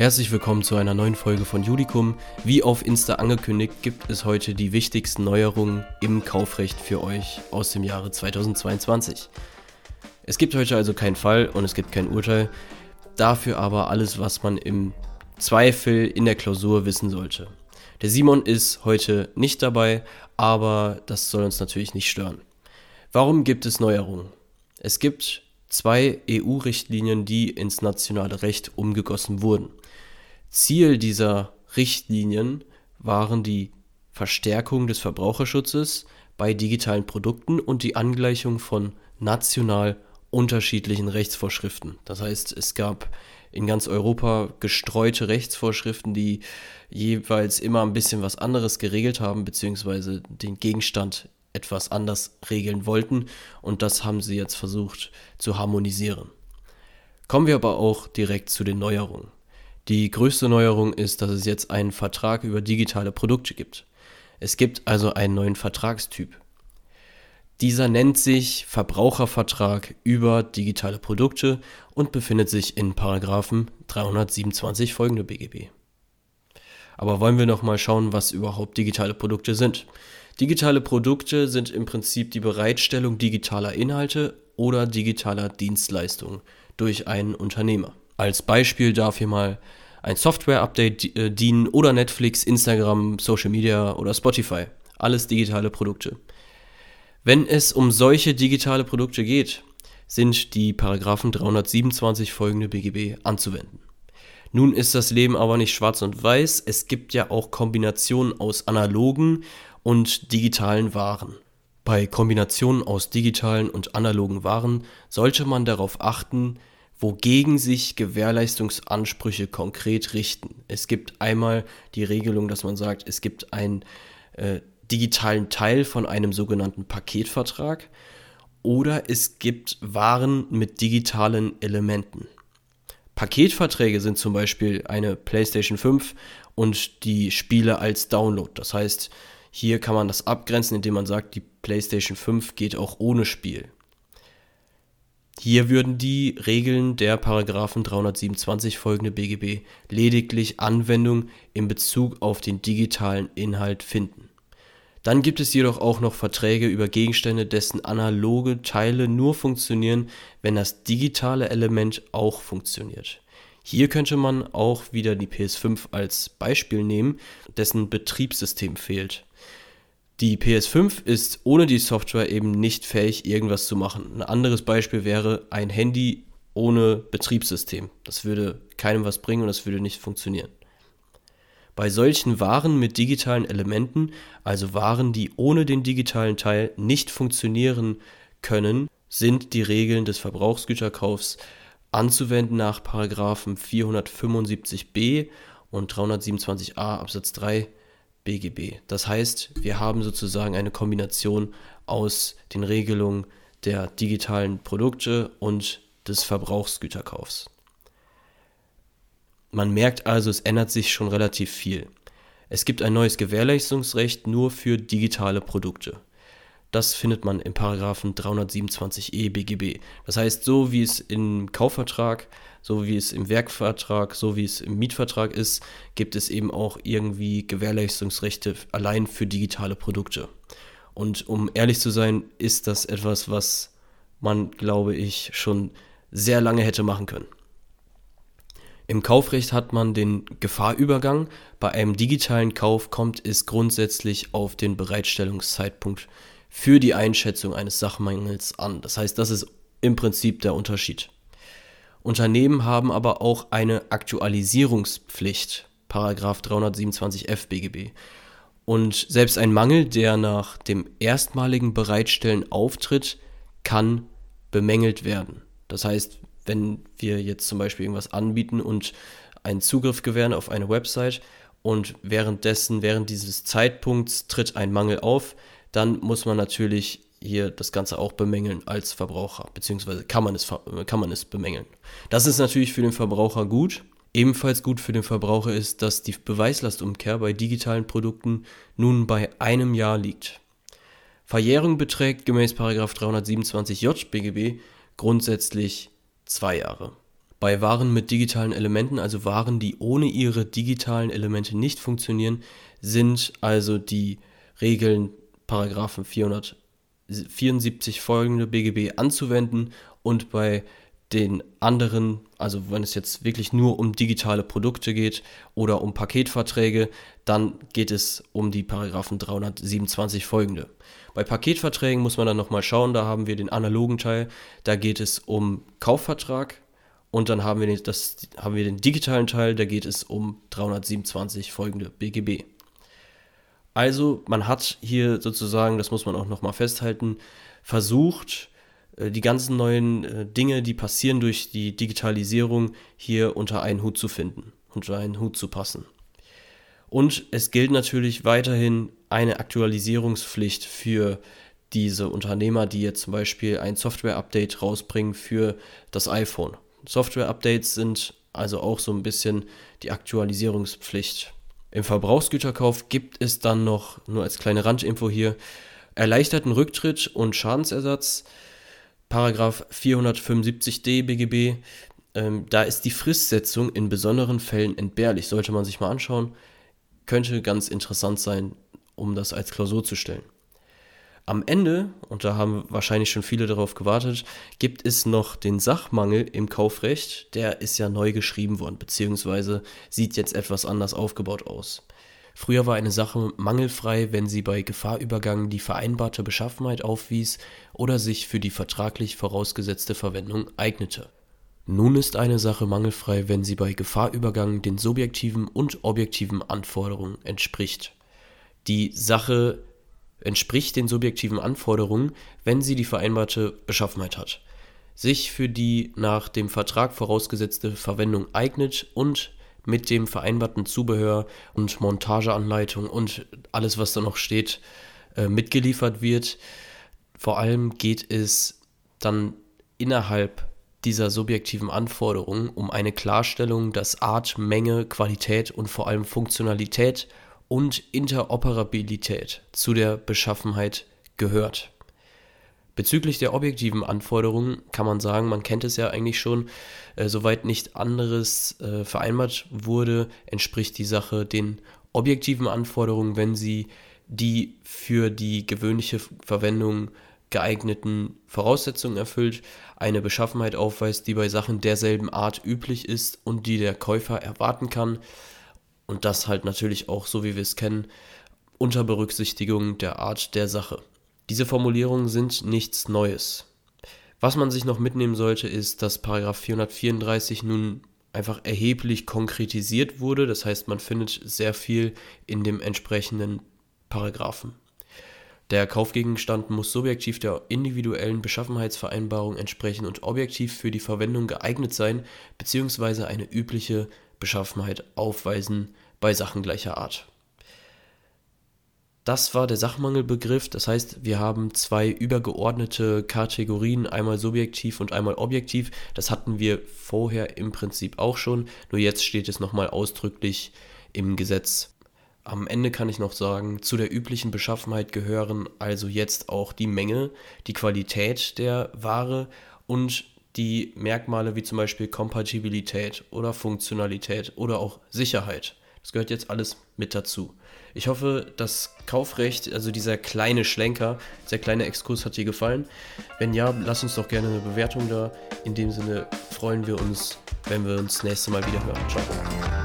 Herzlich willkommen zu einer neuen Folge von Judikum. Wie auf Insta angekündigt, gibt es heute die wichtigsten Neuerungen im Kaufrecht für euch aus dem Jahre 2022. Es gibt heute also keinen Fall und es gibt kein Urteil, dafür aber alles, was man im Zweifel in der Klausur wissen sollte. Der Simon ist heute nicht dabei, aber das soll uns natürlich nicht stören. Warum gibt es Neuerungen? Es gibt zwei EU-Richtlinien, die ins nationale Recht umgegossen wurden. Ziel dieser Richtlinien waren die Verstärkung des Verbraucherschutzes bei digitalen Produkten und die Angleichung von national unterschiedlichen Rechtsvorschriften. Das heißt, es gab in ganz Europa gestreute Rechtsvorschriften, die jeweils immer ein bisschen was anderes geregelt haben, beziehungsweise den Gegenstand etwas anders regeln wollten. Und das haben sie jetzt versucht zu harmonisieren. Kommen wir aber auch direkt zu den Neuerungen. Die größte Neuerung ist, dass es jetzt einen Vertrag über digitale Produkte gibt. Es gibt also einen neuen Vertragstyp. Dieser nennt sich Verbrauchervertrag über digitale Produkte und befindet sich in Paragraphen 327 folgende BGB. Aber wollen wir noch mal schauen, was überhaupt digitale Produkte sind? Digitale Produkte sind im Prinzip die Bereitstellung digitaler Inhalte oder digitaler Dienstleistungen durch einen Unternehmer. Als Beispiel darf hier mal ein Software-Update äh, dienen oder Netflix, Instagram, Social Media oder Spotify. Alles digitale Produkte. Wenn es um solche digitale Produkte geht, sind die Paragraphen 327 folgende BGB anzuwenden. Nun ist das Leben aber nicht schwarz und weiß, es gibt ja auch Kombinationen aus analogen und digitalen Waren. Bei Kombinationen aus digitalen und analogen Waren sollte man darauf achten, wogegen sich Gewährleistungsansprüche konkret richten. Es gibt einmal die Regelung, dass man sagt, es gibt einen äh, digitalen Teil von einem sogenannten Paketvertrag oder es gibt Waren mit digitalen Elementen. Paketverträge sind zum Beispiel eine PlayStation 5 und die Spiele als Download. Das heißt, hier kann man das abgrenzen, indem man sagt, die PlayStation 5 geht auch ohne Spiel. Hier würden die Regeln der Paragraphen 327 folgende BGB lediglich Anwendung in Bezug auf den digitalen Inhalt finden. Dann gibt es jedoch auch noch Verträge über Gegenstände, dessen analoge Teile nur funktionieren, wenn das digitale Element auch funktioniert. Hier könnte man auch wieder die PS5 als Beispiel nehmen, dessen Betriebssystem fehlt. Die PS5 ist ohne die Software eben nicht fähig, irgendwas zu machen. Ein anderes Beispiel wäre ein Handy ohne Betriebssystem. Das würde keinem was bringen und das würde nicht funktionieren. Bei solchen Waren mit digitalen Elementen, also Waren, die ohne den digitalen Teil nicht funktionieren können, sind die Regeln des Verbrauchsgüterkaufs anzuwenden nach 475b und 327a Absatz 3 BGB. Das heißt, wir haben sozusagen eine Kombination aus den Regelungen der digitalen Produkte und des Verbrauchsgüterkaufs. Man merkt also, es ändert sich schon relativ viel. Es gibt ein neues Gewährleistungsrecht nur für digitale Produkte. Das findet man im Paragraphen 327e BGB. Das heißt, so wie es im Kaufvertrag, so wie es im Werkvertrag, so wie es im Mietvertrag ist, gibt es eben auch irgendwie Gewährleistungsrechte allein für digitale Produkte. Und um ehrlich zu sein, ist das etwas, was man, glaube ich, schon sehr lange hätte machen können. Im Kaufrecht hat man den Gefahrübergang. Bei einem digitalen Kauf kommt es grundsätzlich auf den Bereitstellungszeitpunkt für die Einschätzung eines Sachmangels an. Das heißt, das ist im Prinzip der Unterschied. Unternehmen haben aber auch eine Aktualisierungspflicht, Paragraph 327f BGB. Und selbst ein Mangel, der nach dem erstmaligen Bereitstellen auftritt, kann bemängelt werden. Das heißt, wenn wir jetzt zum Beispiel irgendwas anbieten und einen Zugriff gewähren auf eine Website und währenddessen, während dieses Zeitpunkts tritt ein Mangel auf, dann muss man natürlich hier das Ganze auch bemängeln als Verbraucher, beziehungsweise kann man es, kann man es bemängeln. Das ist natürlich für den Verbraucher gut. Ebenfalls gut für den Verbraucher ist, dass die Beweislastumkehr bei digitalen Produkten nun bei einem Jahr liegt. Verjährung beträgt gemäß 327 JBGB grundsätzlich zwei Jahre. Bei Waren mit digitalen Elementen, also Waren, die ohne ihre digitalen Elemente nicht funktionieren, sind also die Regeln Paragraphen 474 folgende BGB anzuwenden und bei den anderen, also wenn es jetzt wirklich nur um digitale Produkte geht oder um Paketverträge, dann geht es um die Paragraphen 327 folgende. Bei Paketverträgen muss man dann nochmal schauen, da haben wir den analogen Teil, da geht es um Kaufvertrag und dann haben wir, den, das, haben wir den digitalen Teil, da geht es um 327 folgende BGB. Also man hat hier sozusagen, das muss man auch nochmal festhalten, versucht, äh, die ganzen neuen äh, Dinge, die passieren durch die Digitalisierung, hier unter einen Hut zu finden, unter einen Hut zu passen. Und es gilt natürlich weiterhin eine Aktualisierungspflicht für diese Unternehmer, die jetzt zum Beispiel ein Software-Update rausbringen für das iPhone. Software-Updates sind also auch so ein bisschen die Aktualisierungspflicht. Im Verbrauchsgüterkauf gibt es dann noch, nur als kleine Randinfo hier, erleichterten Rücktritt und Schadensersatz. Paragraph 475d BGB, ähm, da ist die Fristsetzung in besonderen Fällen entbehrlich. Sollte man sich mal anschauen. Könnte ganz interessant sein, um das als Klausur zu stellen. Am Ende, und da haben wahrscheinlich schon viele darauf gewartet, gibt es noch den Sachmangel im Kaufrecht. Der ist ja neu geschrieben worden, beziehungsweise sieht jetzt etwas anders aufgebaut aus. Früher war eine Sache mangelfrei, wenn sie bei Gefahrübergang die vereinbarte Beschaffenheit aufwies oder sich für die vertraglich vorausgesetzte Verwendung eignete. Nun ist eine Sache mangelfrei, wenn sie bei Gefahrübergang den subjektiven und objektiven Anforderungen entspricht. Die Sache entspricht den subjektiven Anforderungen, wenn sie die vereinbarte Beschaffenheit hat, sich für die nach dem Vertrag vorausgesetzte Verwendung eignet und mit dem vereinbarten Zubehör und Montageanleitung und alles, was da noch steht, äh, mitgeliefert wird. Vor allem geht es dann innerhalb dieser subjektiven Anforderungen um eine Klarstellung, dass Art, Menge, Qualität und vor allem Funktionalität und Interoperabilität zu der Beschaffenheit gehört. Bezüglich der objektiven Anforderungen kann man sagen, man kennt es ja eigentlich schon, äh, soweit nicht anderes äh, vereinbart wurde, entspricht die Sache den objektiven Anforderungen, wenn sie die für die gewöhnliche Verwendung geeigneten Voraussetzungen erfüllt, eine Beschaffenheit aufweist, die bei Sachen derselben Art üblich ist und die der Käufer erwarten kann. Und das halt natürlich auch, so wie wir es kennen, unter Berücksichtigung der Art der Sache. Diese Formulierungen sind nichts Neues. Was man sich noch mitnehmen sollte, ist, dass Paragraph 434 nun einfach erheblich konkretisiert wurde. Das heißt, man findet sehr viel in dem entsprechenden Paragraphen. Der Kaufgegenstand muss subjektiv der individuellen Beschaffenheitsvereinbarung entsprechen und objektiv für die Verwendung geeignet sein bzw. eine übliche Beschaffenheit aufweisen bei Sachen gleicher Art. Das war der Sachmangelbegriff. Das heißt, wir haben zwei übergeordnete Kategorien, einmal subjektiv und einmal objektiv. Das hatten wir vorher im Prinzip auch schon, nur jetzt steht es nochmal ausdrücklich im Gesetz. Am Ende kann ich noch sagen, zu der üblichen Beschaffenheit gehören also jetzt auch die Menge, die Qualität der Ware und die Merkmale wie zum Beispiel Kompatibilität oder Funktionalität oder auch Sicherheit. Das gehört jetzt alles mit dazu. Ich hoffe, das Kaufrecht, also dieser kleine Schlenker, dieser kleine Exkurs hat dir gefallen. Wenn ja, lass uns doch gerne eine Bewertung da. In dem Sinne freuen wir uns, wenn wir uns nächste Mal wieder hören. Ciao.